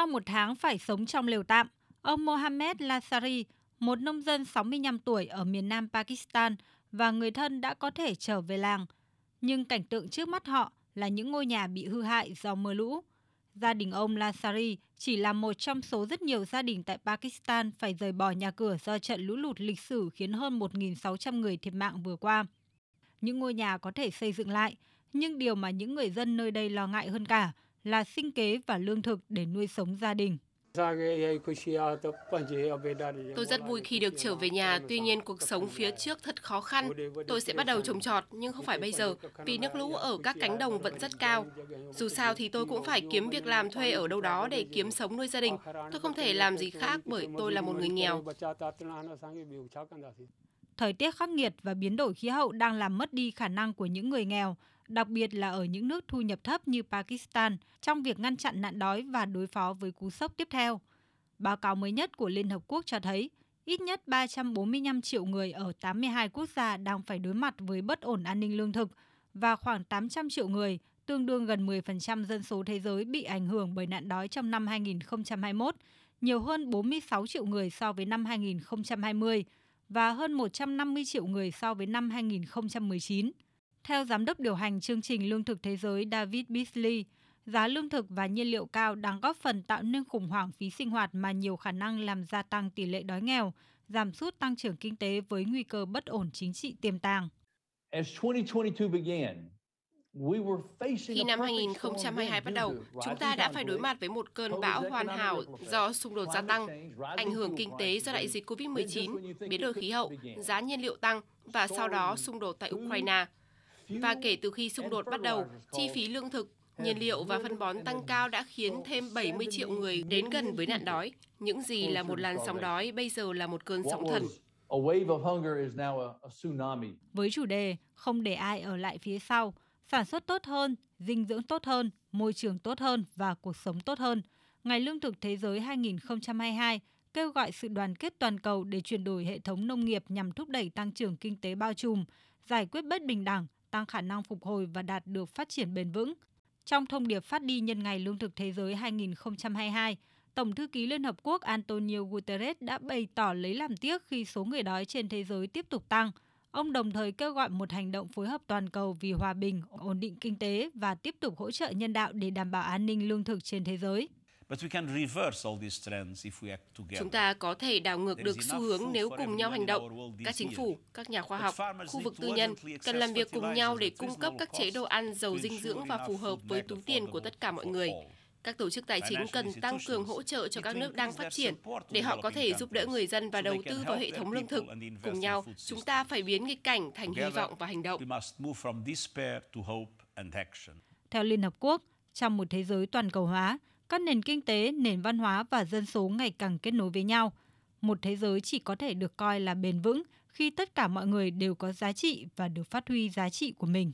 Sau một tháng phải sống trong lều tạm, ông Mohammed Lasari, một nông dân 65 tuổi ở miền nam Pakistan và người thân đã có thể trở về làng. Nhưng cảnh tượng trước mắt họ là những ngôi nhà bị hư hại do mưa lũ. Gia đình ông Lasari chỉ là một trong số rất nhiều gia đình tại Pakistan phải rời bỏ nhà cửa do trận lũ lụt lịch sử khiến hơn 1.600 người thiệt mạng vừa qua. Những ngôi nhà có thể xây dựng lại, nhưng điều mà những người dân nơi đây lo ngại hơn cả là sinh kế và lương thực để nuôi sống gia đình. Tôi rất vui khi được trở về nhà, tuy nhiên cuộc sống phía trước thật khó khăn. Tôi sẽ bắt đầu trồng trọt, nhưng không phải bây giờ, vì nước lũ ở các cánh đồng vẫn rất cao. Dù sao thì tôi cũng phải kiếm việc làm thuê ở đâu đó để kiếm sống nuôi gia đình. Tôi không thể làm gì khác bởi tôi là một người nghèo. Thời tiết khắc nghiệt và biến đổi khí hậu đang làm mất đi khả năng của những người nghèo, đặc biệt là ở những nước thu nhập thấp như Pakistan, trong việc ngăn chặn nạn đói và đối phó với cú sốc tiếp theo. Báo cáo mới nhất của Liên Hợp Quốc cho thấy, ít nhất 345 triệu người ở 82 quốc gia đang phải đối mặt với bất ổn an ninh lương thực và khoảng 800 triệu người, tương đương gần 10% dân số thế giới bị ảnh hưởng bởi nạn đói trong năm 2021, nhiều hơn 46 triệu người so với năm 2020 và hơn 150 triệu người so với năm 2019. Theo Giám đốc điều hành chương trình Lương thực Thế giới David Beasley, giá lương thực và nhiên liệu cao đang góp phần tạo nên khủng hoảng phí sinh hoạt mà nhiều khả năng làm gia tăng tỷ lệ đói nghèo, giảm sút tăng trưởng kinh tế với nguy cơ bất ổn chính trị tiềm tàng. Khi năm 2022 bắt đầu, chúng ta đã phải đối mặt với một cơn bão hoàn hảo do xung đột gia tăng, ảnh hưởng kinh tế do đại dịch COVID-19, biến đổi khí hậu, giá nhiên liệu tăng và sau đó xung đột tại Ukraine. Và kể từ khi xung đột bắt đầu, chi phí lương thực, nhiên liệu và phân bón tăng cao đã khiến thêm 70 triệu người đến gần với nạn đói. Những gì là một làn sóng đói bây giờ là một cơn sóng thần. Với chủ đề không để ai ở lại phía sau, sản xuất tốt hơn, dinh dưỡng tốt hơn, môi trường tốt hơn và cuộc sống tốt hơn, Ngày Lương thực Thế giới 2022 kêu gọi sự đoàn kết toàn cầu để chuyển đổi hệ thống nông nghiệp nhằm thúc đẩy tăng trưởng kinh tế bao trùm, giải quyết bất bình đẳng, tăng khả năng phục hồi và đạt được phát triển bền vững. Trong thông điệp phát đi nhân ngày Lương thực Thế giới 2022, Tổng thư ký Liên Hợp Quốc Antonio Guterres đã bày tỏ lấy làm tiếc khi số người đói trên thế giới tiếp tục tăng. Ông đồng thời kêu gọi một hành động phối hợp toàn cầu vì hòa bình, ổn định kinh tế và tiếp tục hỗ trợ nhân đạo để đảm bảo an ninh lương thực trên thế giới. Chúng ta có thể đảo ngược được xu hướng nếu cùng nhau hành động. Các chính phủ, các nhà khoa học, khu vực tư nhân cần làm việc cùng nhau để cung cấp các chế độ ăn giàu dinh dưỡng và phù hợp với túi tiền của tất cả mọi người. Các tổ chức tài chính cần tăng cường hỗ trợ cho các nước đang phát triển để họ có thể giúp đỡ người dân và đầu tư vào hệ thống lương thực. Cùng nhau, chúng ta phải biến nghịch cảnh thành hy vọng và hành động. Theo Liên Hợp Quốc, trong một thế giới toàn cầu hóa, các nền kinh tế, nền văn hóa và dân số ngày càng kết nối với nhau. Một thế giới chỉ có thể được coi là bền vững khi tất cả mọi người đều có giá trị và được phát huy giá trị của mình.